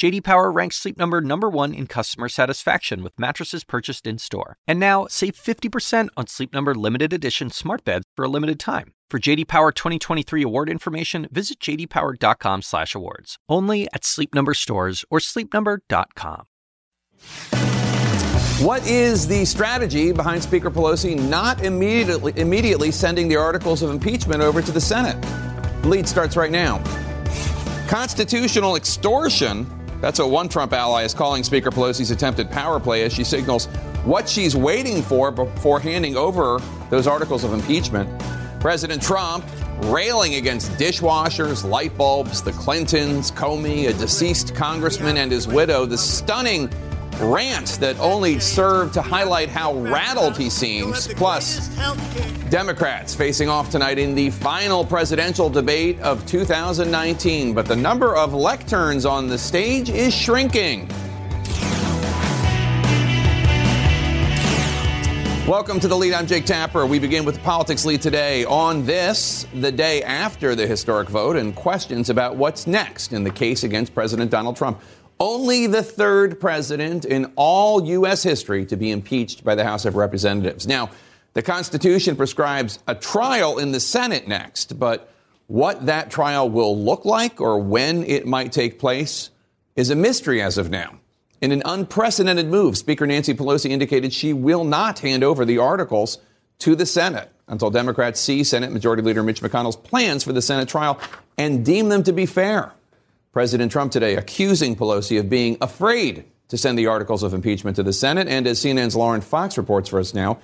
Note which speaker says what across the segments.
Speaker 1: JD Power ranks Sleep Number number 1 in customer satisfaction with mattresses purchased in-store. And now, save 50% on Sleep Number limited edition smart beds for a limited time. For JD Power 2023 award information, visit jdpower.com/awards. Only at Sleep Number stores or sleepnumber.com.
Speaker 2: What is the strategy behind Speaker Pelosi not immediately immediately sending the articles of impeachment over to the Senate? The lead starts right now. Constitutional extortion. That's what one Trump ally is calling Speaker Pelosi's attempted power play as she signals what she's waiting for before handing over those articles of impeachment. President Trump railing against dishwashers, light bulbs, the Clintons, Comey, a deceased congressman, and his widow. The stunning rant that only served to highlight how rattled he seems. Plus, Democrats facing off tonight in the final presidential debate of 2019, but the number of lecterns on the stage is shrinking. Welcome to the lead. I'm Jake Tapper. We begin with the politics lead today on this, the day after the historic vote, and questions about what's next in the case against President Donald Trump. Only the third president in all U.S. history to be impeached by the House of Representatives. Now, the Constitution prescribes a trial in the Senate next, but what that trial will look like or when it might take place is a mystery as of now. In an unprecedented move, Speaker Nancy Pelosi indicated she will not hand over the articles to the Senate until Democrats see Senate Majority Leader Mitch McConnell's plans for the Senate trial and deem them to be fair. President Trump today accusing Pelosi of being afraid to send the articles of impeachment to the Senate. And as CNN's Lauren Fox reports for us now,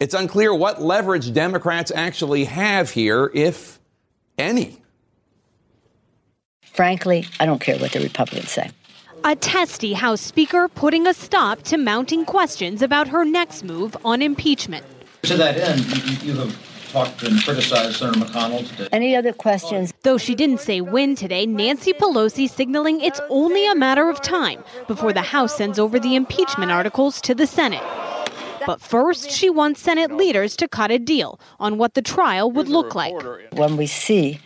Speaker 2: it's unclear what leverage Democrats actually have here, if any.
Speaker 3: Frankly, I don't care what the Republicans say.
Speaker 4: A testy House Speaker putting a stop to mounting questions about her next move on impeachment.
Speaker 5: To that end, you, you have talked and criticized Senator McConnell today.
Speaker 3: Any other questions?
Speaker 4: Though she didn't say when today, Nancy Pelosi signaling it's only a matter of time before the House sends over the impeachment articles to the Senate. But first, she wants Senate leaders to cut a deal on what the trial would look like.
Speaker 3: When we see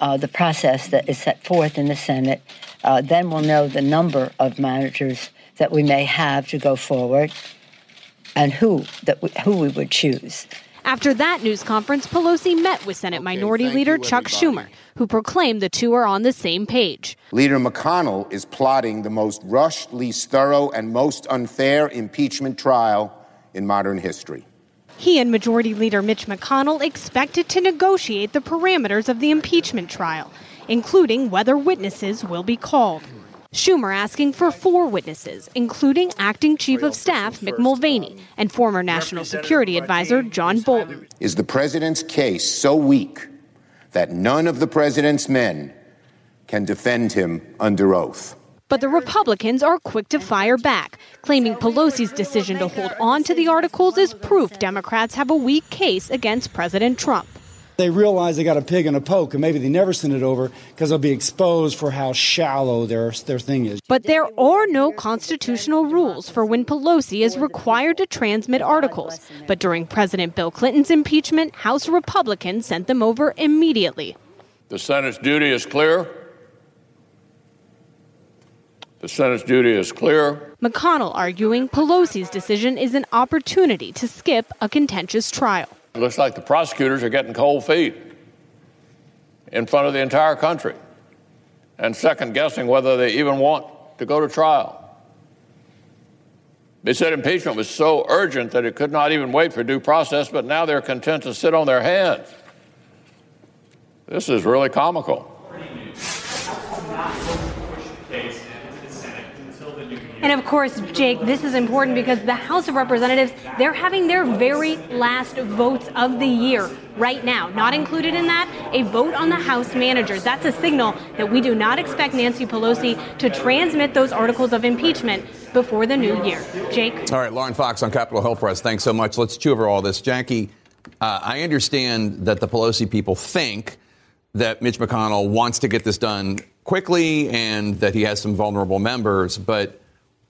Speaker 3: uh, the process that is set forth in the Senate, uh, then we'll know the number of managers that we may have to go forward and who that we, who we would choose.
Speaker 4: After that news conference, Pelosi met with Senate Minority Leader you, Chuck Schumer, who proclaimed the two are on the same page.
Speaker 6: Leader McConnell is plotting the most rushed, least thorough, and most unfair impeachment trial in modern history.
Speaker 4: He and Majority Leader Mitch McConnell expected to negotiate the parameters of the impeachment trial including whether witnesses will be called. Schumer asking for four witnesses, including acting chief of staff Mick Mulvaney and former national security advisor John Bolton.
Speaker 6: Is the president's case so weak that none of the president's men can defend him under oath?
Speaker 4: But the Republicans are quick to fire back, claiming Pelosi's decision to hold on to the articles is proof Democrats have a weak case against President Trump.
Speaker 7: They realize they got a pig in a poke, and maybe they never send it over because they'll be exposed for how shallow their their thing is.
Speaker 4: But there are no constitutional rules for when Pelosi is required to transmit articles. But during President Bill Clinton's impeachment, House Republicans sent them over immediately.
Speaker 8: The Senate's duty is clear. The Senate's duty is clear.
Speaker 4: McConnell arguing Pelosi's decision is an opportunity to skip a contentious trial.
Speaker 8: It looks like the prosecutors are getting cold feet in front of the entire country and second guessing whether they even want to go to trial. They said impeachment was so urgent that it could not even wait for due process, but now they're content to sit on their hands. This is really comical.
Speaker 4: And of course, Jake, this is important because the House of Representatives, they're having their very last votes of the year right now. Not included in that, a vote on the House managers. That's a signal that we do not expect Nancy Pelosi to transmit those articles of impeachment before the new year. Jake?
Speaker 2: All right, Lauren Fox on Capitol Hill Press. Thanks so much. Let's chew over all this. Jackie, uh, I understand that the Pelosi people think that Mitch McConnell wants to get this done quickly and that he has some vulnerable members. But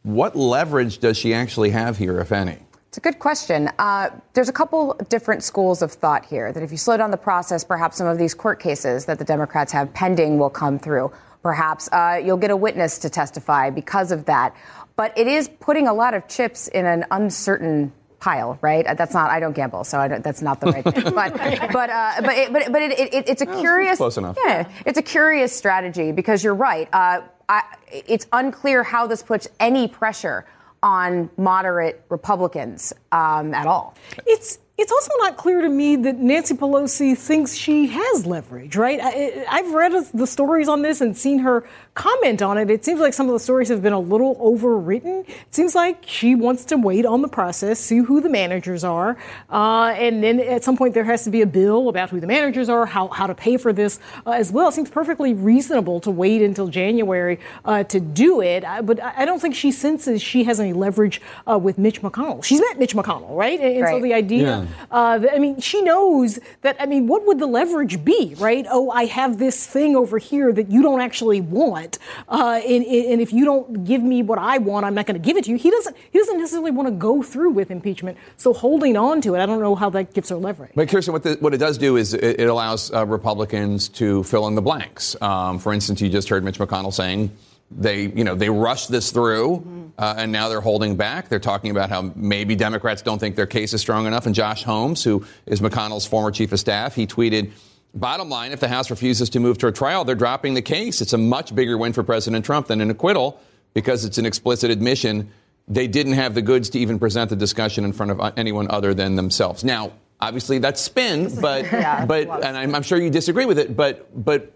Speaker 2: what leverage does she actually have here, if any?
Speaker 9: It's a good question. Uh, there's a couple different schools of thought here that if you slow down the process, perhaps some of these court cases that the Democrats have pending will come through. Perhaps uh, you'll get a witness to testify because of that. But it is putting a lot of chips in an uncertain pile, right? Uh, that's not. I don't gamble, so I don't, that's not the right thing. But but uh, but it, but but it, it, it's a
Speaker 2: Oh,
Speaker 9: curious.
Speaker 2: close enough.
Speaker 9: Yeah, it's a curious strategy because you're right. Uh, I, it's unclear how this puts any pressure on moderate Republicans um, at all.
Speaker 10: It's it's also not clear to me that Nancy Pelosi thinks she has leverage, right? I, I've read the stories on this and seen her comment on it. It seems like some of the stories have been a little overwritten. It seems like she wants to wait on the process, see who the managers are, uh, and then at some point there has to be a bill about who the managers are, how, how to pay for this uh, as well. It seems perfectly reasonable to wait until January uh, to do it, I- but I I don't think she senses she has any leverage uh, with Mitch McConnell. She's met Mitch McConnell, right? And, and so the idea,
Speaker 9: Yeah.
Speaker 10: uh, that- I mean, she knows that. I mean, what would the leverage be, right? Oh, I have this thing over here that you don't actually want, uh, and, and if you don't give me what I want, I'm not going to give it to you. He doesn't. He doesn't necessarily want to go through with impeachment. So holding on to it, I don't know how that gives her leverage.
Speaker 2: But Kirsten, what, the, what it does do is it, it allows uh, Republicans to fill in the blanks. Um, for instance, you just heard Mitch McConnell saying they, you know, they rushed this through, uh, and now they're holding back. They're talking about how maybe Democrats don't think their case is strong enough. And Josh Holmes, who is McConnell's former chief of staff, he tweeted. Bottom line, if the House refuses to move to a trial, they're dropping the case. It's a much bigger win for President Trump than an acquittal because it's an explicit admission they didn't have the goods to even present the discussion in front of uh, anyone other than themselves. Now, obviously, that's spin, but
Speaker 9: Yeah,
Speaker 2: but and I'm, I'm sure you disagree with it, but but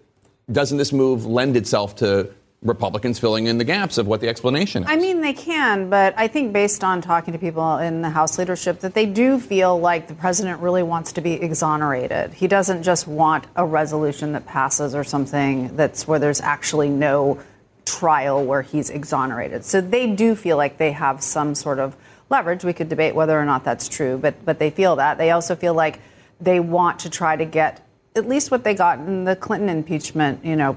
Speaker 2: doesn't this move lend itself to Republicans filling in the gaps of what the explanation is?
Speaker 11: I mean, they can, but I think based on talking to people in the House leadership, that they do feel like the president really wants to be exonerated. He doesn't just want a resolution that passes or something that's where there's actually no trial where he's exonerated. So they do feel like they have some sort of leverage. We could debate whether or not that's true, but but they feel that. They also feel like they want to try to get at least what they got in the Clinton impeachment, you know,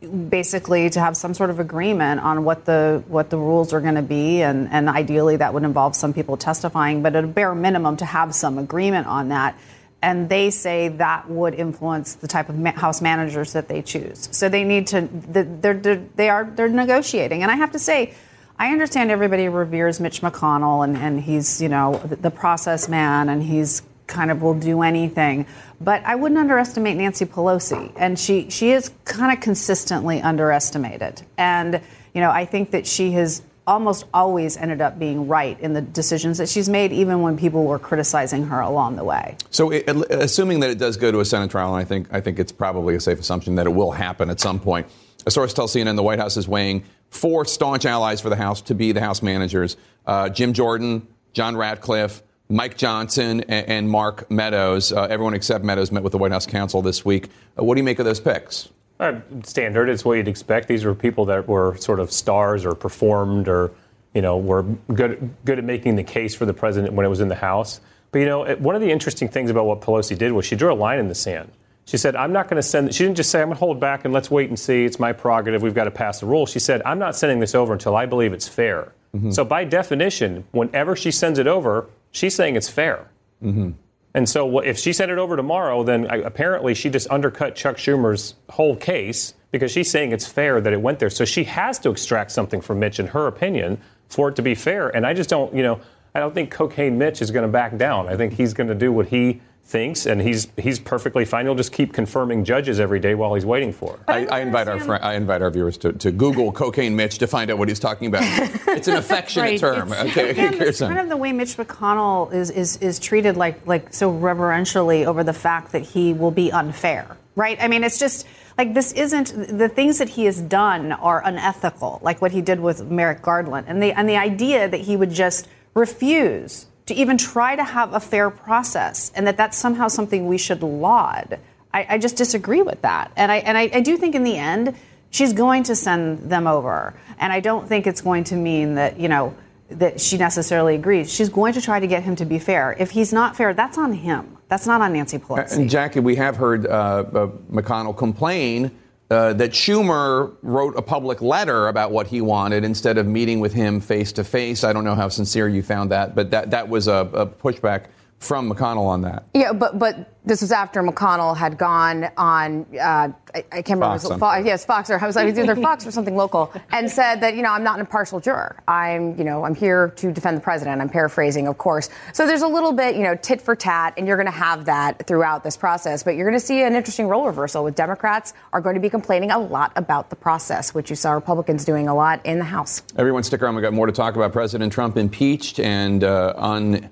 Speaker 11: basically to have some sort of agreement on what the what the rules are going to be and and ideally that would involve some people testifying but at a bare minimum to have some agreement on that. And they say that would influence the type of house managers that they choose. So they need to they're, they're they are they're negotiating. And i have to say I understand everybody reveres Mitch McConnell and, and he's, you know, the process man and he's kind of will do anything. But I wouldn't underestimate Nancy Pelosi. And she, she is kind of consistently underestimated. And, you know, I think that she has almost always ended up being right in the decisions that she's made, even when people were criticizing her along the way.
Speaker 2: So, it, assuming that it does go to a Senate trial, and I think I think it's probably a safe assumption that it will happen at some point. A source tells CNN the White House is weighing four staunch allies for the House to be the House managers: uh, Jim Jordan, John Ratcliffe, Mike Johnson, and, and Mark Meadows. Uh, everyone except Meadows met with the White House counsel this week. Uh, what do you make of those picks?
Speaker 12: Uh, standard. It's what you'd expect. These were people that were sort of stars or performed or, you know, were good good at making the case for the president when it was in the House. But you know, one of the interesting things about what Pelosi did was she drew a line in the sand. She said, "I'm not going to send." She didn't just say, "I'm going to hold back and let's wait and see. It's my prerogative. We've got to pass the rule." She said, "I'm not sending this over until I believe it's fair." So by definition, whenever she sends it over, she's saying it's fair.
Speaker 2: Mm-hmm.
Speaker 12: And so, if she sent it over tomorrow, then apparently she just undercut Chuck Schumer's whole case because she's saying it's fair that it went there. So she has to extract something from Mitch, in her opinion, for it to be fair. And I just don't, you know, I don't think Cocaine Mitch is going to back down. I think he's going to do what he thinks, and he's he's perfectly fine. He'll just keep confirming judges every day while he's waiting for it.
Speaker 2: I, I invite our fri I invite our viewers to, to Google cocaine Mitch to find out what he's talking about. It's an affectionate
Speaker 11: Right.
Speaker 2: term.
Speaker 11: It's-
Speaker 2: okay,
Speaker 11: Again, it's
Speaker 2: Kirsten.
Speaker 11: kind of the way Mitch McConnell is, is, is treated like, like so reverentially over the fact that he will be unfair, right? I mean, it's just like this isn't the things that he has done are unethical, like what he did with Merrick Garland. And the, and the idea that he would just refuse to even try to have a fair process and that that's somehow something we should laud. I, I just disagree with that. And I, and I, I do think in the end, she's going to send them over. And I don't think it's going to mean that, you know, that she necessarily agrees. She's going to try to get him to be fair. If he's not fair, that's on him. That's not on Nancy Pelosi.
Speaker 2: And Jackie, we have heard uh, uh, McConnell complain uh, that Schumer wrote a public letter about what he wanted instead of meeting with him face to face. I don't know how sincere you found that, but that, that was a, a pushback from McConnell on that.
Speaker 9: Yeah, but but this was after McConnell had gone on. Uh, I, I, can't remember.
Speaker 2: Fox,
Speaker 9: Fox, yes, Fox or I was like either Fox or something local, and said that you know I'm not an impartial juror. I'm you know I'm here to defend the president. I'm paraphrasing, of course. So there's a little bit you know tit for tat, and you're going to have that throughout this process. But you're going to see an interesting role reversal with Democrats are going to be complaining a lot about the process, which you saw Republicans doing a lot in the House.
Speaker 2: Everyone, stick around. We got more to talk about. President Trump impeached and uh, on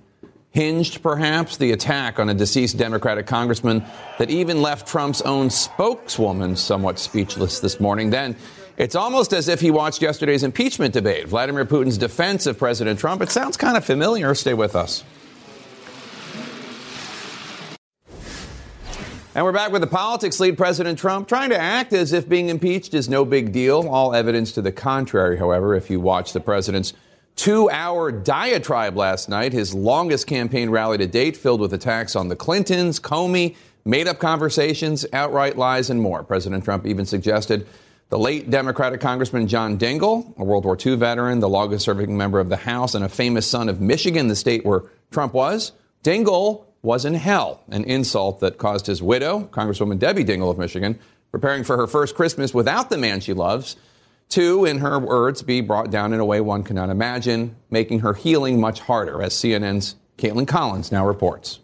Speaker 2: hinged perhaps the attack on a deceased Democratic congressman that even left Trump's own spokeswoman somewhat speechless this morning. Then it's almost as if he watched yesterday's impeachment debate. Vladimir Putin's defense of President Trump. It sounds kind of familiar. Stay with us. And we're back with the politics lead, President Trump, trying to act as if being impeached is no big deal. All evidence to the contrary, however, if you watch the president's two hour diatribe last night, his longest campaign rally to date, filled with attacks on the Clintons, Comey, made up conversations, outright lies, and more. President Trump even suggested the late Democratic Congressman John Dingell, a World War II veteran, the longest serving member of the House, and a famous son of Michigan, the state where Trump was. Dingell was in hell, an insult that caused his widow, Congresswoman Debbie Dingell of Michigan, preparing for her first Christmas without the man she loves, to, in her words, be brought down in a way one cannot imagine, making her healing much harder, as CNN's Kaitlan Collins now reports.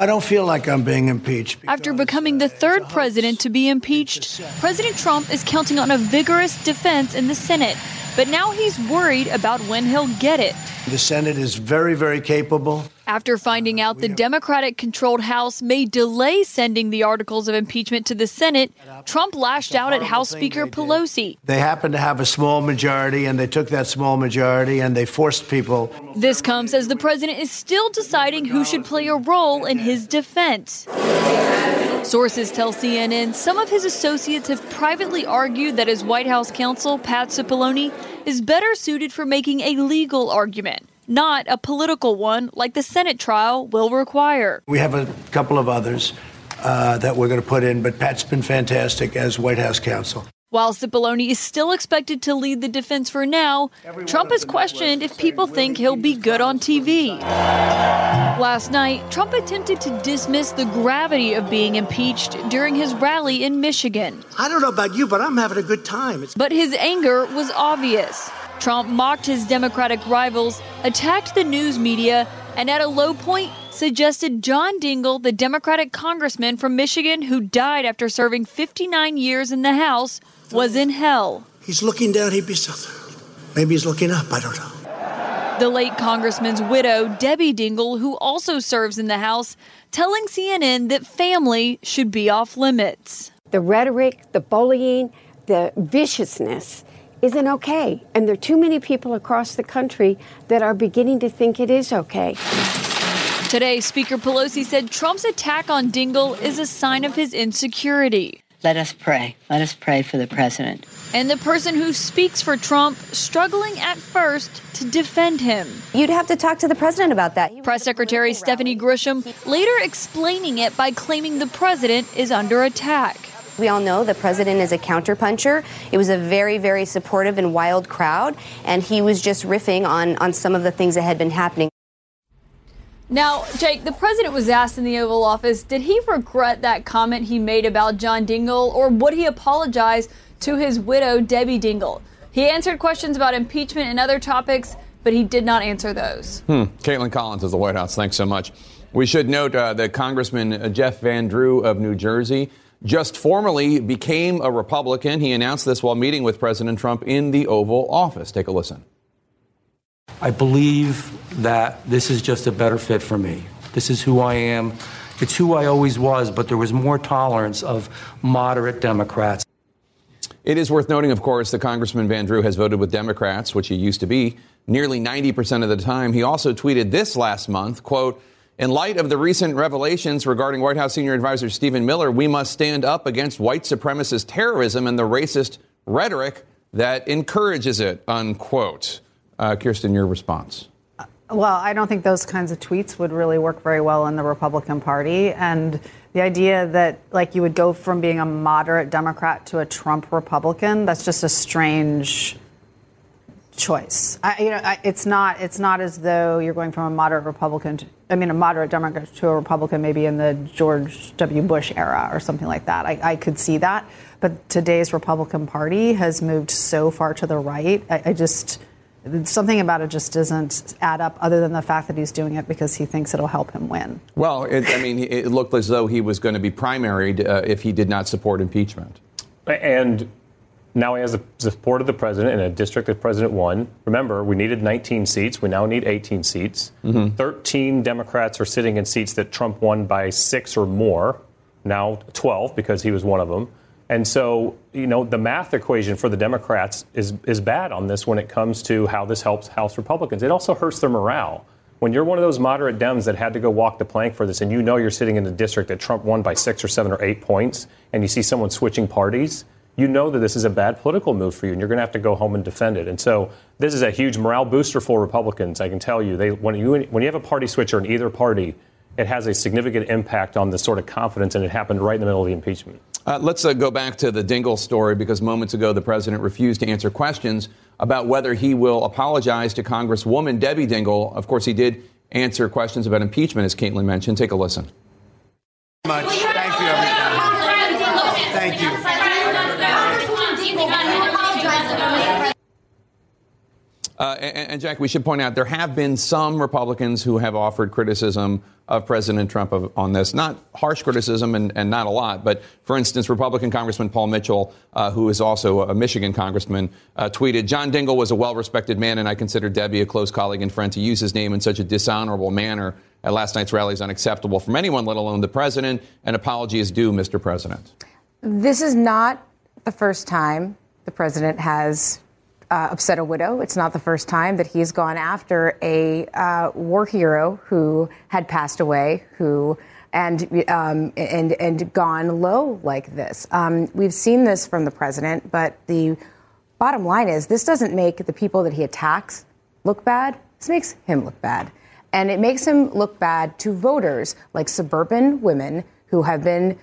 Speaker 13: I don't feel like I'm being impeached.
Speaker 14: After becoming the uh, third president to be impeached, President Trump is counting on a vigorous defense in the Senate. But now he's worried about when he'll get it.
Speaker 13: The Senate is very, very capable.
Speaker 14: After finding out the Democratic controlled House may delay sending the articles of impeachment to the Senate, Trump lashed out at House Speaker Pelosi.
Speaker 13: They happened to have a small majority, and they took that small majority and they forced people.
Speaker 14: This comes as the president is still deciding who should play a role in his defense. Sources tell CNN some of his associates have privately argued that his White House counsel, Pat Cipollone, is better suited for making a legal argument not a political one like the Senate trial will require.
Speaker 13: We have a couple of others uh, that we're going to put in, but Pat's been fantastic as White House counsel.
Speaker 14: While Cipollone is still expected to lead the defense for now, Trump has questioned if people think he'll be good on TV. Last night, Trump attempted to dismiss the gravity of being impeached during his rally in Michigan.
Speaker 13: I don't know about you, but I'm having a good time.
Speaker 14: It's- but his anger was obvious. Trump mocked his Democratic rivals, attacked the news media, and at a low point suggested John Dingell, the Democratic congressman from Michigan who died after serving 59 years in the House, was in hell.
Speaker 13: He's looking down, he'd be so. Maybe he's looking up, I don't know.
Speaker 14: The late congressman's widow, Debbie Dingell, who also serves in the House, telling CNN that family should be off limits.
Speaker 15: The rhetoric, the bullying, the viciousness isn't okay. And there are too many people across the country that are beginning to think it is okay.
Speaker 14: Today, Speaker Pelosi said Trump's attack on Dingell is a sign of his insecurity.
Speaker 3: Let us pray. Let us pray for the president.
Speaker 14: And the person who speaks for Trump struggling at first to defend him.
Speaker 16: You'd have to talk to the president about that.
Speaker 14: Press Secretary Stephanie Grisham later explaining it by claiming the president is under attack.
Speaker 16: We all know the president is a counterpuncher. It was a very, very supportive and wild crowd, and he was just riffing on, on some of the things that had been happening.
Speaker 14: Now, Jake, the president was asked in the Oval Office, did he regret that comment he made about John Dingell, or would he apologize to his widow, Debbie Dingell? He answered questions about impeachment and other topics, but he did not answer those.
Speaker 2: Hmm. Kaitlan Collins of the White House. Thanks so much. We should note uh, that Congressman uh, Jeff Van Drew of New Jersey just formally became a Republican. He announced this while meeting with President Trump in the Oval Office. Take a listen.
Speaker 17: I believe that this is just a better fit for me. This is who I am. It's who I always was, but there was more tolerance of moderate Democrats.
Speaker 2: It is worth noting, of course, that Congressman Van Drew has voted with Democrats, which he used to be nearly 90% of the time. He also tweeted this last month, quote, in light of the recent revelations regarding White House senior advisor Stephen Miller, we must stand up against white supremacist terrorism and the racist rhetoric that encourages it, unquote. Uh, Kirsten, your response.
Speaker 11: Well, I don't think those kinds of tweets would really work very well in the Republican Party. And the idea that, like, you would go from being a moderate Democrat to a Trump Republican, that's just a strange choice. I, you know, I, it's not. It's not as though you're going from a moderate Republican, to, I mean, a moderate Democrat to a Republican, maybe in the George W. Bush era or something like that. I, I could see that, but today's Republican Party has moved so far to the right. I, I just something about it just doesn't add up, other than the fact that he's doing it because he thinks it'll help him win.
Speaker 2: Well, it, I mean, it looked as though he was going to be primaried uh, if he did not support impeachment.
Speaker 12: And now he has the support of the president in a district that President won. Remember, we needed 19 seats. We now need 18 seats.
Speaker 2: Mm-hmm.
Speaker 12: 13 Democrats are sitting in seats that Trump won by six or more. Now 12 because he was one of them. And so, you know, the math equation for the Democrats is, is bad on this when it comes to how this helps House Republicans. It also hurts their morale. When you're one of those moderate Dems that had to go walk the plank for this, and you know you're sitting in a district that Trump won by six or seven or eight points, and you see someone switching parties, you know that this is a bad political move for you, and you're going to have to go home and defend it. And so, this is a huge morale booster for Republicans. I can tell you, they when you when you have a party switcher in either party, it has a significant impact on the sort of confidence, and it happened right in the middle of the impeachment.
Speaker 2: Uh, let's uh, go back to the Dingell story because moments ago the president refused to answer questions about whether he will apologize to Congresswoman Debbie Dingell. Of course, he did answer questions about impeachment, as Kaitlan mentioned. Take a listen.
Speaker 13: Much. Thank you, everybody. Thank you.
Speaker 2: Uh, and, and, Jack, we should point out there have been some Republicans who have offered criticism of President Trump of, on this. Not harsh criticism and, and, not a lot, but for instance, Republican Congressman Paul Mitchell, uh, who is also a Michigan congressman, uh, tweeted John Dingell was a well respected man, and I consider Debbie a close colleague and friend. To use his name in such a dishonorable manner at last night's rally is unacceptable from anyone, let alone the president. An apology is due, Mr. President.
Speaker 9: This is not the first time the president has uh, upset a widow. It's not the first time that he's gone after a uh, war hero who had passed away, who and um, and and gone low like this. Um, we've seen this from the president, but the bottom line is this doesn't make the people that he attacks look bad. This makes him look bad, and it makes him look bad to voters like suburban women who have been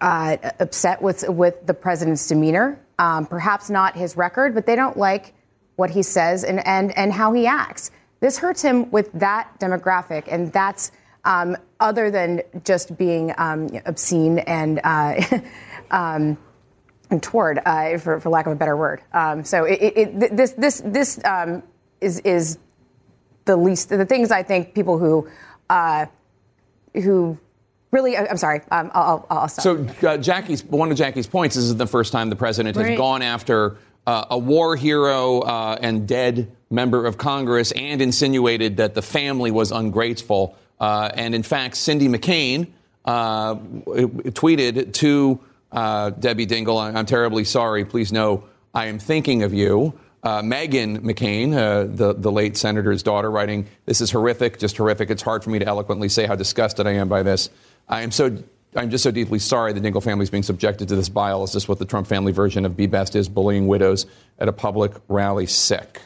Speaker 9: uh, upset with with the president's demeanor um, perhaps not his record, but they don't like what he says and, and, and how he acts. This hurts him with that demographic, and that's um, other than just being um, obscene and, uh, um, and toward, uh, for, for lack of a better word. Um, so it, it, this, this, this um, is, is the least, the things I think people who, uh, who really, I'm sorry. Um, I'll, I'll, stop.
Speaker 2: So, uh, Jackie's one of Jackie's points. This is the first time the president has gone after uh, a war hero uh, and dead member of Congress, and insinuated that the family was ungrateful. Uh, and in fact, Cindy McCain uh, tweeted to uh, Debbie Dingell, "I'm terribly sorry. Please know I am thinking of you." Uh, Meghan McCain, uh, the, the late senator's daughter, writing, This is horrific, just horrific. It's hard for me to eloquently say how disgusted I am by this. I am so I'm just so deeply sorry the Dingell family is being subjected to this bile. Is this what the Trump family version of Be Best is? Bullying widows at a public rally sick.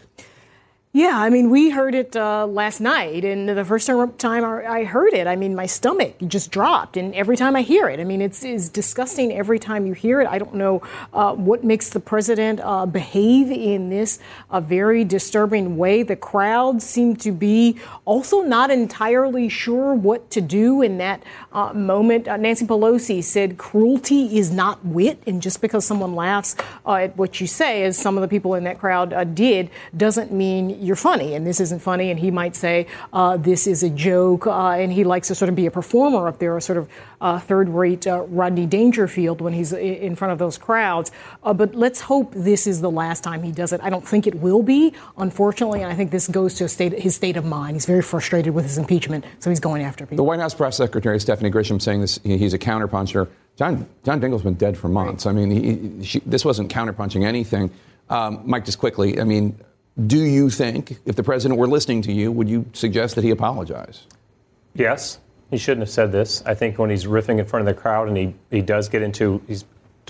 Speaker 10: Yeah, I mean, we heard it uh, last night, and the first time I heard it, I mean, my stomach just dropped. And every time I hear it, I mean, it's, it's disgusting every time you hear it. I don't know uh, what makes the president uh, behave in this a very disturbing way. The crowd seemed to be also not entirely sure what to do in that uh, moment. Uh, Nancy Pelosi said cruelty is not wit, and just because someone laughs uh, at what you say, as some of the people in that crowd did, doesn't mean you're funny and this isn't funny. And he might say, uh, this is a joke. Uh, and he likes to sort of be a performer up there, a sort of uh, third rate uh, Rodney Dangerfield when he's in front of those crowds. Uh, but let's hope this is the last time he does it. I don't think it will be, unfortunately. And I think this goes to state, his state of mind. He's very frustrated with his impeachment, so he's going after people.
Speaker 2: The White House press secretary, Stephanie Grisham, saying this, he's a counterpuncher. John, John Dingell's been dead for months. Right. I mean, he, she, this wasn't counterpunching anything. Um, Mike, just quickly, I mean, do you think, if the president were listening to you, would you suggest that he apologize?
Speaker 12: Yes. He shouldn't have said this. I think when he's riffing in front of the crowd and he, he does get into, he's,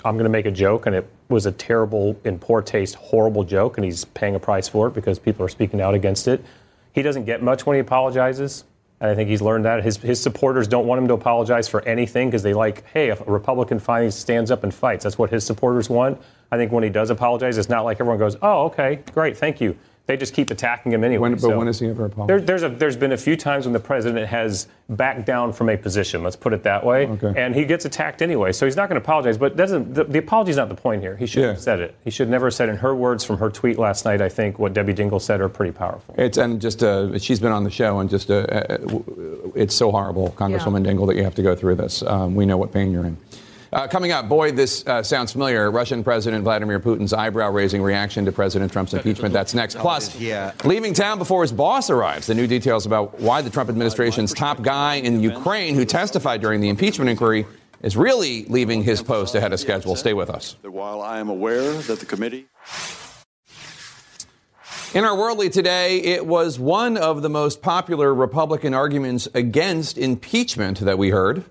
Speaker 12: I'm going to make a joke, and it was a terrible, in poor taste, horrible joke, and he's paying a price for it because people are speaking out against it. He doesn't get much when he apologizes. And I think he's learned that. His, his supporters don't want him to apologize for anything because they like, hey, if a Republican finally stands up and fights, that's what his supporters want. I think when he does apologize, it's not like everyone goes, oh, okay, great, thank you. They just keep attacking him anyway.
Speaker 2: When, but
Speaker 12: So-
Speaker 2: when has he ever apologized?
Speaker 12: there, there's, a, there's been a few times when the president has backed down from a position. Let's put it that way. okay. And he gets attacked anyway, so he's not going to apologize. But doesn't the, the apology is not the point here. He should have said it. He should never have said it. in her words from her tweet last night. I think what Debbie Dingell said are pretty powerful.
Speaker 2: It's and just uh, she's been on the show and just uh, uh, it's so horrible, Congresswoman Dingell, that you have to go through this. Um, we know what pain you're in. Uh, coming up, boy, this uh, sounds familiar. Russian President Vladimir Putin's eyebrow-raising reaction to President Trump's impeachment. That's next. Plus, leaving town before his boss arrives. The new details about why the Trump administration's top guy in Ukraine, who testified during the impeachment inquiry, is really leaving his post ahead of schedule. Stay with us.
Speaker 18: while I am aware that the committee
Speaker 2: In our worldly today, it was one of the most popular Republican arguments against impeachment that we heard.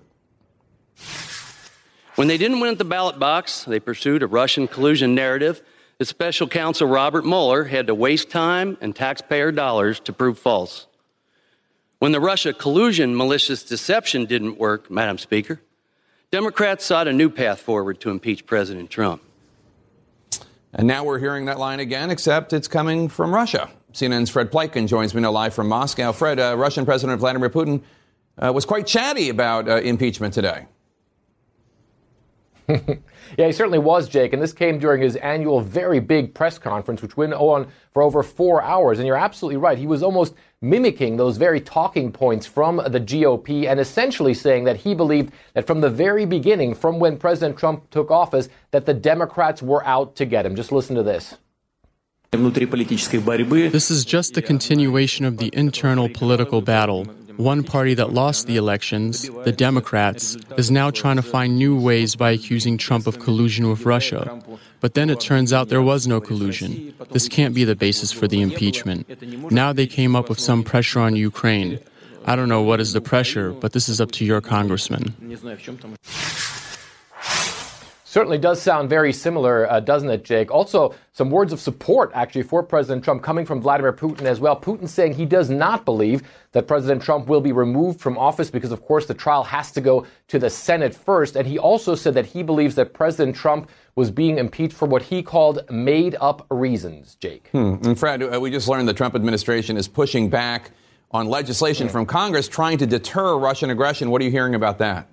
Speaker 19: When they didn't win at the ballot box, they pursued a Russian collusion narrative that special counsel Robert Mueller had to waste time and taxpayer dollars to prove false. When the Russia collusion malicious deception didn't work, Madam Speaker, Democrats sought a new path forward to impeach President Trump.
Speaker 2: And now we're hearing that line again, except it's coming from Russia. CNN's Fred Pleitgen joins me now live from Moscow. Fred, uh, Russian President Vladimir Putin uh, was quite chatty about uh, impeachment today.
Speaker 20: Yeah, he certainly was, Jake. And this came during his annual very big press conference, which went on for over four hours. And you're absolutely right. He was almost mimicking those very talking points from the GOP and essentially saying that he believed that from the very beginning, from when President Trump took office, that the Democrats were out to get him. Just listen to this.
Speaker 21: This is just a continuation of the internal political battle. One party that lost the elections, the Democrats, is now trying to find new ways by accusing Trump of collusion with Russia. But then it turns out there was no collusion. This can't be the basis for the impeachment. Now they came up with some pressure on Ukraine. I don't know what is the pressure, but this is up to your congressman.
Speaker 20: Certainly does sound very similar, uh, doesn't it, Jake? Also, some words of support actually for President Trump coming from Vladimir Putin as well. Putin saying he does not believe that President Trump will be removed from office because, of course, the trial has to go to the Senate first. And he also said that he believes that President Trump was being impeached for what he called made up reasons, Jake.
Speaker 2: Hmm. And Fred, uh, we just learned the Trump administration is pushing back on legislation from Congress trying to deter Russian aggression. What are you hearing about that?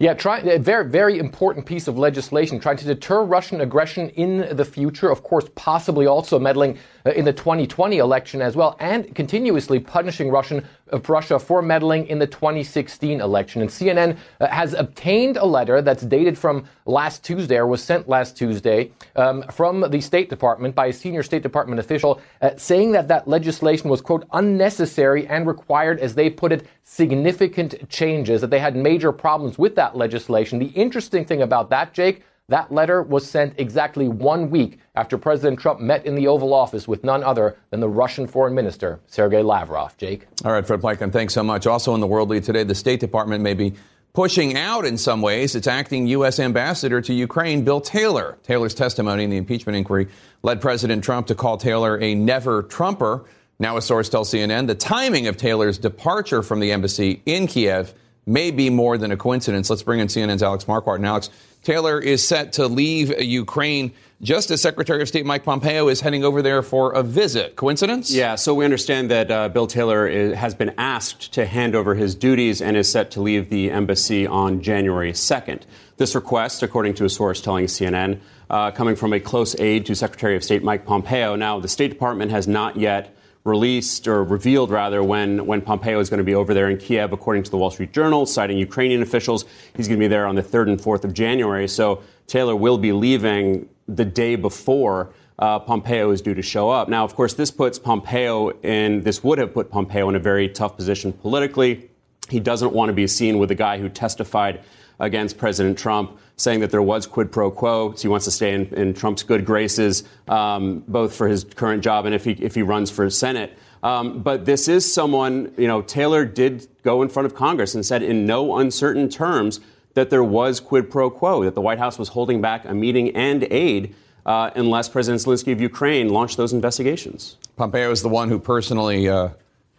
Speaker 20: Yeah, try, a very, very important piece of legislation trying to deter Russian aggression in the future. Of course, possibly also meddling in the 2020 election as well, and continuously punishing Russian, uh, Russia for meddling in the 2016 election. And CNN uh, has obtained a letter that's dated from last Tuesday, or was sent last Tuesday, um, from the State Department by a senior State Department official, uh, saying that that legislation was, quote, unnecessary and required, as they put it, significant changes, that they had major problems with that legislation. The interesting thing about that, Jake, that letter was sent exactly one week after President Trump met in the Oval Office with none other than the Russian Foreign Minister, Sergei Lavrov. Jake?
Speaker 2: All right, Fred Pleitgen, thanks so much. Also in the world lead today, the State Department may be pushing out in some ways its acting U.S. ambassador to Ukraine, Bill Taylor. Taylor's testimony in the impeachment inquiry led President Trump to call Taylor a never Trumper. Now, a source tells CNN the timing of Taylor's departure from the embassy in Kiev may be more than a coincidence. Let's bring in CNN's Alex Marquardt. And Alex, Taylor is set to leave Ukraine just as Secretary of State Mike Pompeo is heading over there for a visit. Coincidence?
Speaker 22: Yeah, so we understand that uh, Bill Taylor is, has been asked to hand over his duties and is set to leave the embassy on January 2nd. This request, according to a source telling CNN, uh, coming from a close aide to Secretary of State Mike Pompeo. Now, the State Department has not yet released or revealed rather when, when Pompeo is going to be over there in Kiev, according to the Wall Street Journal, citing Ukrainian officials. He's going to be there on the 3rd and 4th of January. So Taylor will be leaving the day before uh, Pompeo is due to show up. Now, of course, this puts Pompeo in, this would have put Pompeo in a very tough position politically. He doesn't want to be seen with a guy who testified against President Trump, saying that there was quid pro quo. So he wants to stay in, in Trump's good graces, um, both for his current job and if he, if he runs for Senate. Um, but this is someone, you know, Taylor did go in front of Congress and said in no uncertain terms that there was quid pro quo, that the White House was holding back a meeting and aid uh, unless President Zelensky of Ukraine launched those investigations.
Speaker 2: Pompeo is the one who personally uh,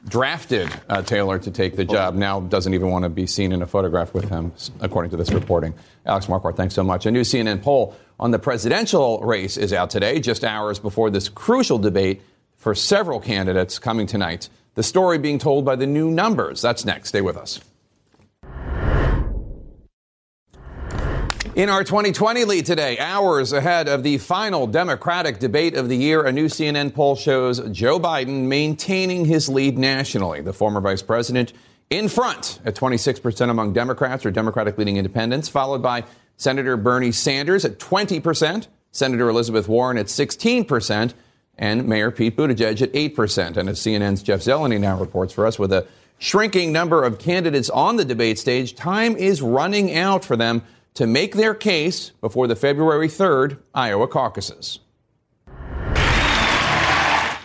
Speaker 2: drafted uh, Taylor to take the job. Now doesn't even want to be seen in a photograph with him, according to this reporting. Alex Marquardt, thanks so much. A new CNN poll on the presidential race is out today, just hours before this crucial debate for several candidates coming tonight. The story being told by the new numbers. That's next. Stay with us. In our 2020 lead today, hours ahead of the final Democratic debate of the year, a new CNN poll shows Joe Biden maintaining his lead nationally. The former vice president in front at 26% among Democrats or Democratic leading independents, followed by Senator Bernie Sanders at 20%, Senator Elizabeth Warren at 16%, and Mayor Pete Buttigieg at 8%. And as CNN's Jeff Zeleny now reports for us, with a shrinking number of candidates on the debate stage, time is running out for them to make their case before the February 3rd Iowa caucuses.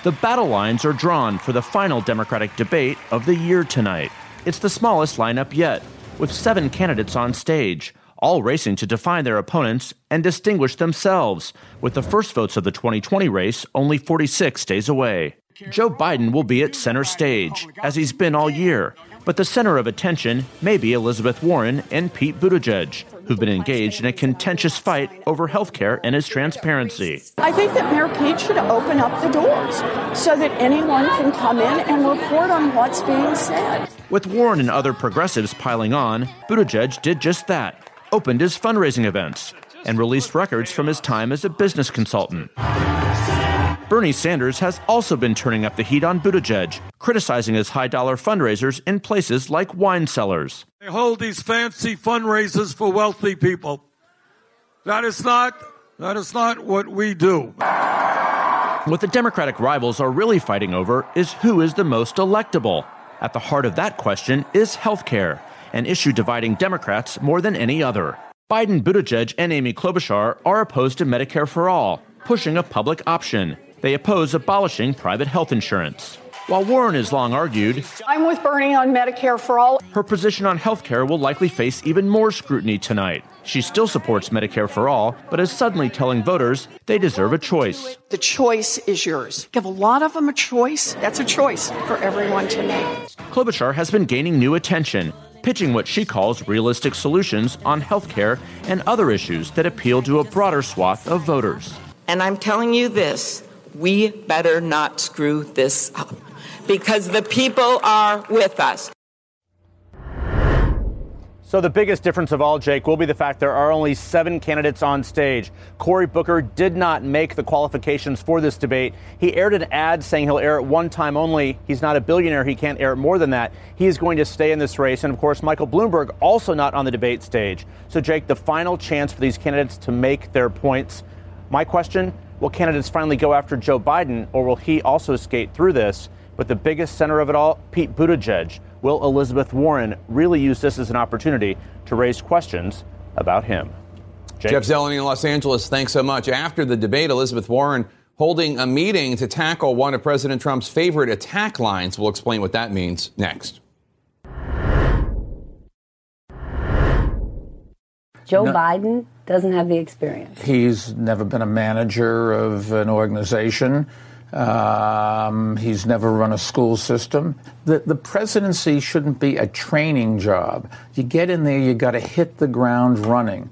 Speaker 23: The battle lines are drawn for the final Democratic debate of the year tonight. It's the smallest lineup yet, with seven candidates on stage, all racing to define their opponents and distinguish themselves, with the first votes of the 2020 race only 46 days away. Joe Biden will be at center stage, as he's been all year, but the center of attention may be Elizabeth Warren and Pete Buttigieg, who've been engaged in a contentious fight over health care and his transparency.
Speaker 24: I think that Mayor Pete should open up the doors so that anyone can come in and report on what's being said.
Speaker 23: With Warren and other progressives piling on, Buttigieg did just that, opened his fundraising events, and released records from his time as a business consultant. Bernie Sanders has also been turning up the heat on Buttigieg, criticizing his high dollar fundraisers in places like wine cellars.
Speaker 25: They hold these fancy fundraisers for wealthy people. That is not that is not what we do.
Speaker 23: What the Democratic rivals are really fighting over is who is the most electable. At the heart of that question is health care, an issue dividing Democrats more than any other. Biden, Buttigieg, and Amy Klobuchar are opposed to Medicare for all, pushing a public option. They oppose abolishing private health insurance. While Warren has long argued,
Speaker 24: I'm with Bernie on Medicare for all.
Speaker 23: Her position on health care will likely face even more scrutiny tonight. She still supports Medicare for all, but is suddenly telling voters they deserve a choice.
Speaker 24: The choice is yours. Give a lot of them a choice. That's a choice for everyone to make.
Speaker 23: Klobuchar has been gaining new attention, pitching what she calls realistic solutions on health care and other issues that appeal to a broader swath of voters.
Speaker 26: And I'm telling you this we better not screw this up because the people are with us.
Speaker 27: So, the biggest difference of all, Jake, will be the fact there are only seven candidates on stage. Cory Booker did not make the qualifications for this debate. He aired an ad saying he'll air it one time only. He's not a billionaire, he can't air it more than that. He is going to stay in this race. And of course, Michael Bloomberg also not on the debate stage. So, Jake, the final chance for these candidates to make their points. My question will candidates finally go after Joe Biden, or will he also skate through this? But the biggest center of it all, Pete Buttigieg. Will Elizabeth Warren really use this as an opportunity to raise questions about him?
Speaker 2: Jake? Jeff Zeleny in Los Angeles, thanks so much. After the debate, Elizabeth Warren holding a meeting to tackle one of President Trump's favorite attack lines. We'll explain what that means next.
Speaker 3: Joe no. Biden doesn't have the experience.
Speaker 28: He's never been a manager of an organization. Um, he's never run a school system. The, the presidency shouldn't be a training job. You get in there, you got to hit the ground running.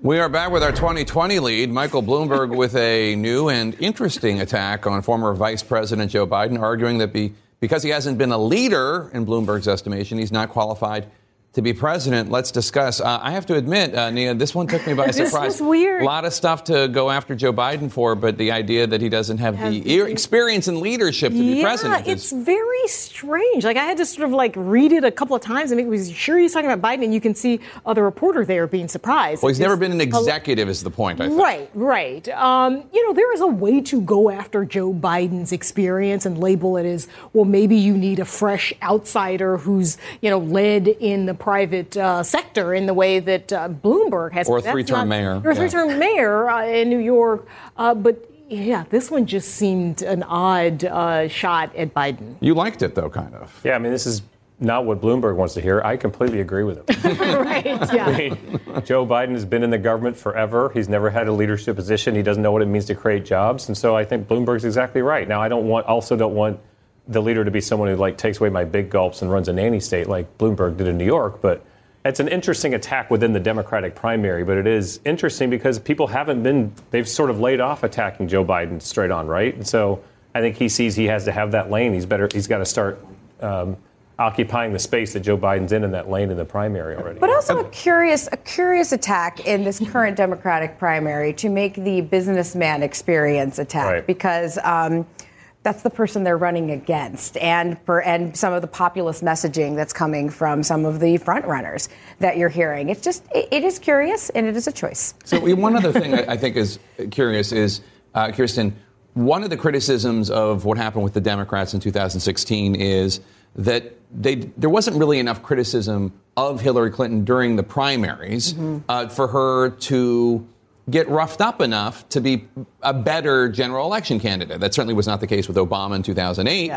Speaker 2: We are back with our 2020 lead, Michael Bloomberg, with a new and interesting attack on former Vice President Joe Biden, arguing that be, because he hasn't been a leader, in Bloomberg's estimation, he's not qualified to be president. Let's discuss. Uh, I have to admit, uh, Nia, this one took me by
Speaker 10: this
Speaker 2: surprise.
Speaker 10: Was weird.
Speaker 2: A lot of stuff to go after Joe Biden for, but the idea that he doesn't have, have the experience and leadership to
Speaker 10: yeah,
Speaker 2: be president.
Speaker 10: Yeah, it's very strange. Like I had to sort of like read it a couple of times and make sure he's talking about Biden, and you can see other reporter there being surprised.
Speaker 2: Well, he's never been an executive, is the point. I think.
Speaker 10: Right, right. Um, you know, there is a way to go after Joe Biden's experience and label it as well. Maybe you need a fresh outsider who's you know led in the private. Uh, sector in the way that uh, Bloomberg has.
Speaker 2: Or a three-term mayor.
Speaker 10: Or a three-term yeah. mayor uh, in New York. Uh, but yeah, this one just seemed an odd uh, shot at Biden.
Speaker 2: You liked it though, kind of.
Speaker 12: Yeah, I mean, this is not what Bloomberg wants to hear. I completely agree with him.
Speaker 10: right. Yeah.
Speaker 12: I mean, Joe Biden has been in the government forever. He's never had a leadership position. He doesn't know what it means to create jobs, and so I think Bloomberg's exactly right. Now, I don't want, also don't want the leader to be someone who like takes away my big gulps and runs a nanny state like Bloomberg did in New York, but. It's an interesting attack within the Democratic primary, but it is interesting because people haven't been, they've sort of laid off attacking Joe Biden straight on, right? And so I think he sees he has to have that lane. He's better, he's got to start um, occupying the space that Joe Biden's in in that lane in the primary already.
Speaker 9: But also a curious, a curious attack in this current Democratic primary to make the businessman experience attack
Speaker 12: Right.
Speaker 9: because um, that's the person they're running against, and for and some of the populist messaging that's coming from some of the front runners that you're hearing. It's just, it, it is curious, and it is a choice.
Speaker 2: So one other thing I think is curious is, uh, Kirsten, one of the criticisms of what happened with the Democrats in 2016 is that they, there wasn't really enough criticism of Hillary Clinton during the primaries uh, for her to get roughed up enough to be a better general election candidate. That certainly was not the case with Obama in 2008.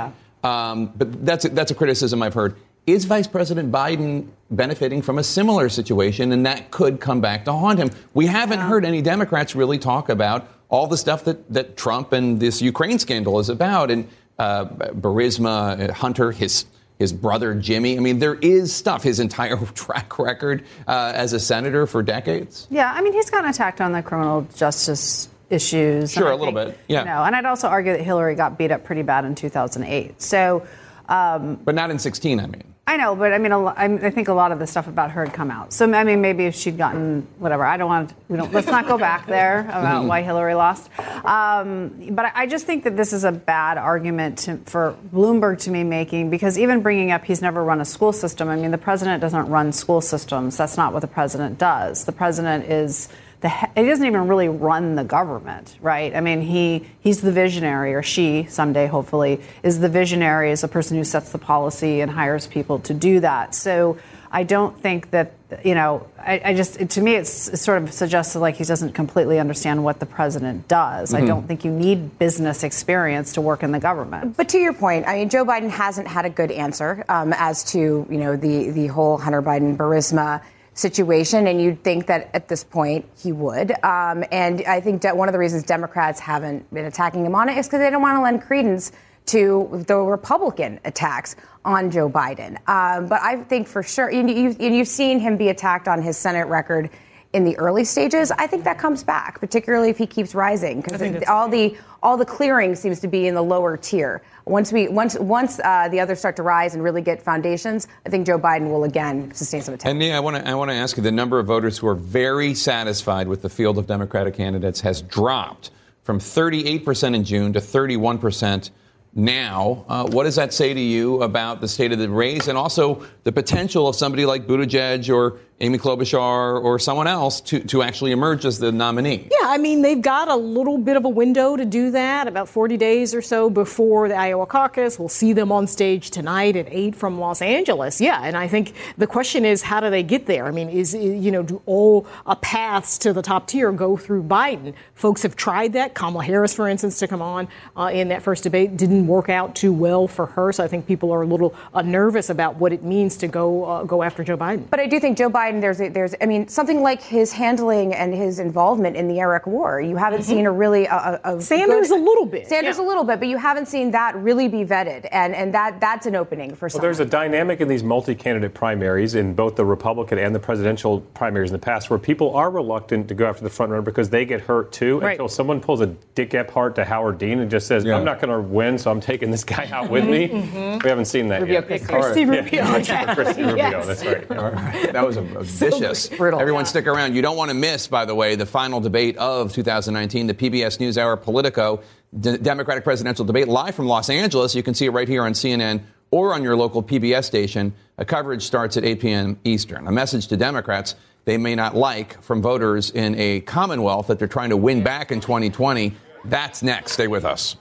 Speaker 2: Um, but that's a, that's a criticism I've heard. Is Vice President Biden benefiting from a similar situation, and that could come back to haunt him? We haven't heard any Democrats really talk about all the stuff that, that Trump and this Ukraine scandal is about, and uh, Burisma, uh, Hunter, his his brother Jimmy. I mean, there is stuff. His entire track record uh, as a senator for decades.
Speaker 11: Yeah, I mean, he's gotten attacked on the criminal justice issues.
Speaker 2: Sure, a little
Speaker 11: think,
Speaker 2: bit, yeah.
Speaker 11: You know, and I'd also argue that Hillary got beat up pretty bad in 2008. So, um,
Speaker 2: but not in 16. I mean.
Speaker 11: I know, but I mean, I think a lot of the stuff about her had come out. So I mean, maybe if she'd gotten whatever, I don't want. We don't. Let's not go back there about why Hillary lost. Um, but I- I just think that this is a bad argument to, for Bloomberg to be making because even bringing up he's never run a school system. I mean, the president doesn't run school systems. That's not what the president does. The president is the he- he doesn't even really run the government, right? I mean, he he's the visionary, or she someday, hopefully, is the visionary, is the person who sets the policy and hires people to do that. So I don't think that you know. I, I just to me, it's, it sort of suggested like he doesn't completely understand what the president does. I
Speaker 9: Mhm.
Speaker 11: don't think you need business experience to work in the government.
Speaker 9: But to your point, I mean, Joe Biden hasn't had a good answer um, as to you know the the whole Hunter Biden Burisma situation, and you'd think that at this point he would. Um, and I think one of the reasons Democrats haven't been attacking him on it is because they don't want to lend credence to the Republican attacks on Joe Biden. Um, but I think for sure, you, and you've seen him be attacked on his Senate record in the early stages. I think that comes back, particularly if he keeps rising, because all the all the clearing seems to be in the lower tier. Once we once once uh, the others start to rise and really get foundations, I think Joe Biden will again sustain some attention.
Speaker 2: And yeah, I want to I want to ask you the number of voters who are very satisfied with the field of Democratic candidates has dropped from 38% in June to 31% now. Uh, what does that say to you about the state of the race and also the potential of somebody like Buttigieg or Amy Klobuchar or someone else to, to actually emerge as the nominee?
Speaker 10: Yeah, I mean, they've got a little bit of a window to do that, about 40 days or so before the Iowa caucus. We'll see them on stage tonight at 8 from Los Angeles. Yeah, and I think the question is, how do they get there? I mean, is, you know, do all uh, paths to the top tier go through Biden? Folks have tried that. Kamala Harris, for instance, to come on uh, in that first debate didn't work out too well for her. So I think people are a little uh, nervous about what it means to go uh, go after Joe Biden.
Speaker 9: But I do think Joe Biden, there's, a, there's, I mean, something like his handling and his involvement in the Iraq War. You haven't
Speaker 10: Mhm.
Speaker 9: seen a really a, a, a
Speaker 10: Sanders
Speaker 9: good-
Speaker 10: a little bit,
Speaker 9: Sanders a little bit, but you haven't seen that really be vetted, and and that that's an opening for
Speaker 12: Well,
Speaker 9: some.
Speaker 12: there's a dynamic in these multi-candidate primaries in both the Republican and the presidential primaries in the past, where people are reluctant to go after the front runner because they get hurt too.
Speaker 10: Right.
Speaker 12: Until someone pulls a Dick Gephardt to Howard Dean and just says, "I'm not going to win, so I'm taking this guy out with me."
Speaker 10: Mhm.
Speaker 12: We haven't seen that
Speaker 10: Rubio
Speaker 12: yet.
Speaker 10: Christie. Christie
Speaker 12: Yeah.
Speaker 10: Rubio,
Speaker 12: Yeah,
Speaker 10: exactly.
Speaker 12: Christie Rubio.
Speaker 10: Yes.
Speaker 12: That's right.
Speaker 2: All right. That was a, a vicious. Everyone stick around. You don't want to miss, by the way, the final debate of 2019, the PBS NewsHour Politico D- Democratic presidential debate live from Los Angeles. You can see it right here on CNN or on your local PBS station. A coverage starts at 8 p.m. Eastern. A message to Democrats they may not like from voters in a Commonwealth that they're trying to win back in 2020. That's next. Stay with us.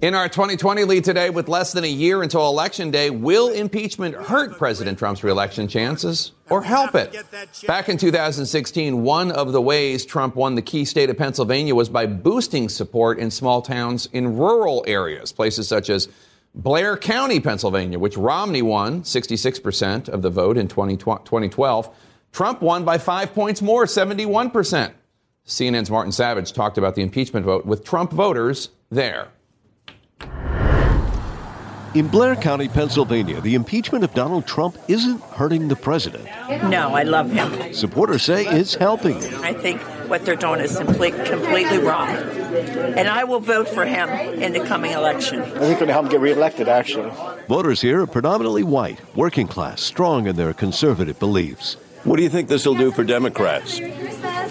Speaker 2: In our 2020 lead today, with less than a year until Election Day, will impeachment hurt President Trump's reelection chances or help it? Back in 2016, one of the ways Trump won the key state of Pennsylvania was by boosting support in small towns in rural areas, places such as Blair County, Pennsylvania, which Romney won 66% of the vote in 2012. Trump won by five points more, 71%. CNN's Martin Savidge talked about the impeachment vote with Trump voters there.
Speaker 29: In Blair County, Pennsylvania, the impeachment of Donald Trump isn't hurting the president.
Speaker 30: No, I love him.
Speaker 29: Supporters say it's helping.
Speaker 30: I think what they're doing is simply completely wrong. And I will vote for him in the coming election. I
Speaker 31: think it's going to help him get reelected, actually.
Speaker 29: Voters here are predominantly white, working class, strong in their conservative beliefs.
Speaker 32: What do you think this will do for Democrats?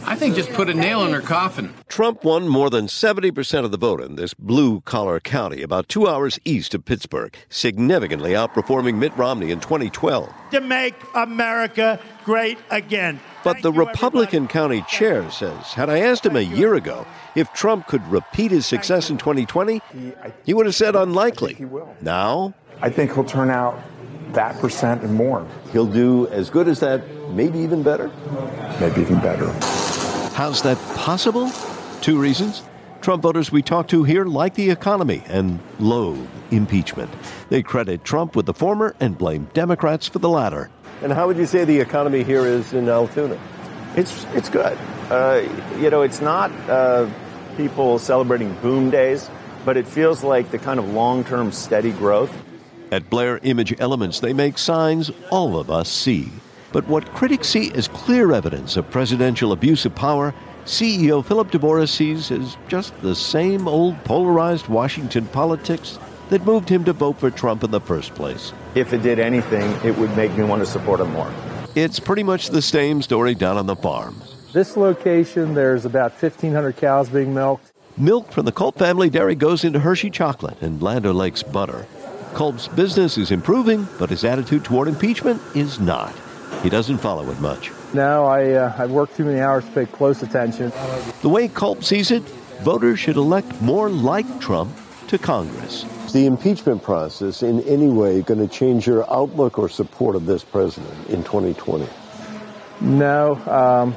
Speaker 33: I think just put a nail in her coffin.
Speaker 29: Trump won more than 70% of the vote in this blue collar county, about two hours east of Pittsburgh, significantly outperforming Mitt Romney in 2012.
Speaker 34: To make America great again.
Speaker 29: But the Republican county chair says, had I asked him a year ago if Trump could repeat his success in 2020, he would have said unlikely. Now?
Speaker 35: I think he'll turn out that percent and more.
Speaker 32: He'll do as good as that, maybe even better?
Speaker 35: Maybe even better.
Speaker 29: How's that possible? Two reasons. Trump voters we talk to here like the economy and loathe impeachment. They credit Trump with the former and blame Democrats for the latter.
Speaker 32: And how would you say the economy here is in Altoona?
Speaker 35: It's it's good. Uh, you know, it's not uh, people celebrating boom days, but it feels like the kind of long-term steady growth.
Speaker 29: At Blair Image Elements, they make signs all of us see. But what critics see as clear evidence of presidential abuse of power, CEO Philip DeBoer sees as just the same old polarized Washington politics that moved him to vote for Trump in the first place.
Speaker 35: If it did anything, it would make me want to support him more.
Speaker 29: It's pretty much the same story down on the farm.
Speaker 36: This location, there's about 1,500 cows being milked.
Speaker 29: Milk from the Colt family dairy goes into Hershey chocolate and Land O'Lakes butter. Culp's business is improving, but his attitude toward impeachment is not. He doesn't follow it much.
Speaker 36: No, I, uh, I work too many hours to pay close attention.
Speaker 29: The way Culp sees it, voters should elect more like Trump to Congress.
Speaker 32: Is the impeachment process in any way going to change your outlook or support of this president in 2020?
Speaker 36: No. Um,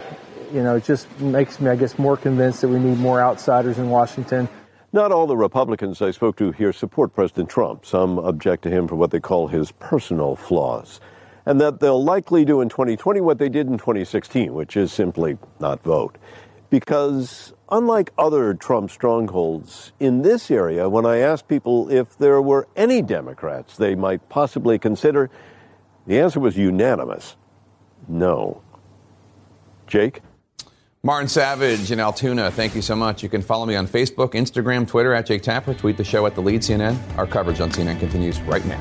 Speaker 36: you know, it just makes me, I guess, more convinced that we need more outsiders in Washington.
Speaker 32: Not all the Republicans I spoke to here support President Trump. Some object to him for what they call his personal flaws. And that they'll likely do in 2020 what they did in 2016, which is simply not vote. Because unlike other Trump strongholds, in this area, when I asked people if there were any Democrats they might possibly consider, the answer was unanimous no. Jake?
Speaker 2: Martin Savidge in Altoona, thank you so much. You can follow me on Facebook, Instagram, Twitter at Jake Tapper. Tweet the show at the lead CNN. Our coverage on CNN continues right now.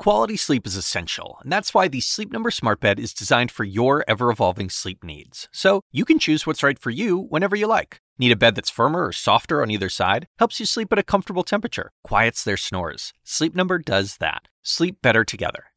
Speaker 37: Quality sleep is essential, and that's why the Sleep Number Smart Bed is designed for your ever evolving sleep needs. So you can choose what's right for you whenever you like. Need a bed that's firmer or softer on either side? Helps you sleep at a comfortable temperature, quiets their snores. Sleep Number does that. Sleep better together.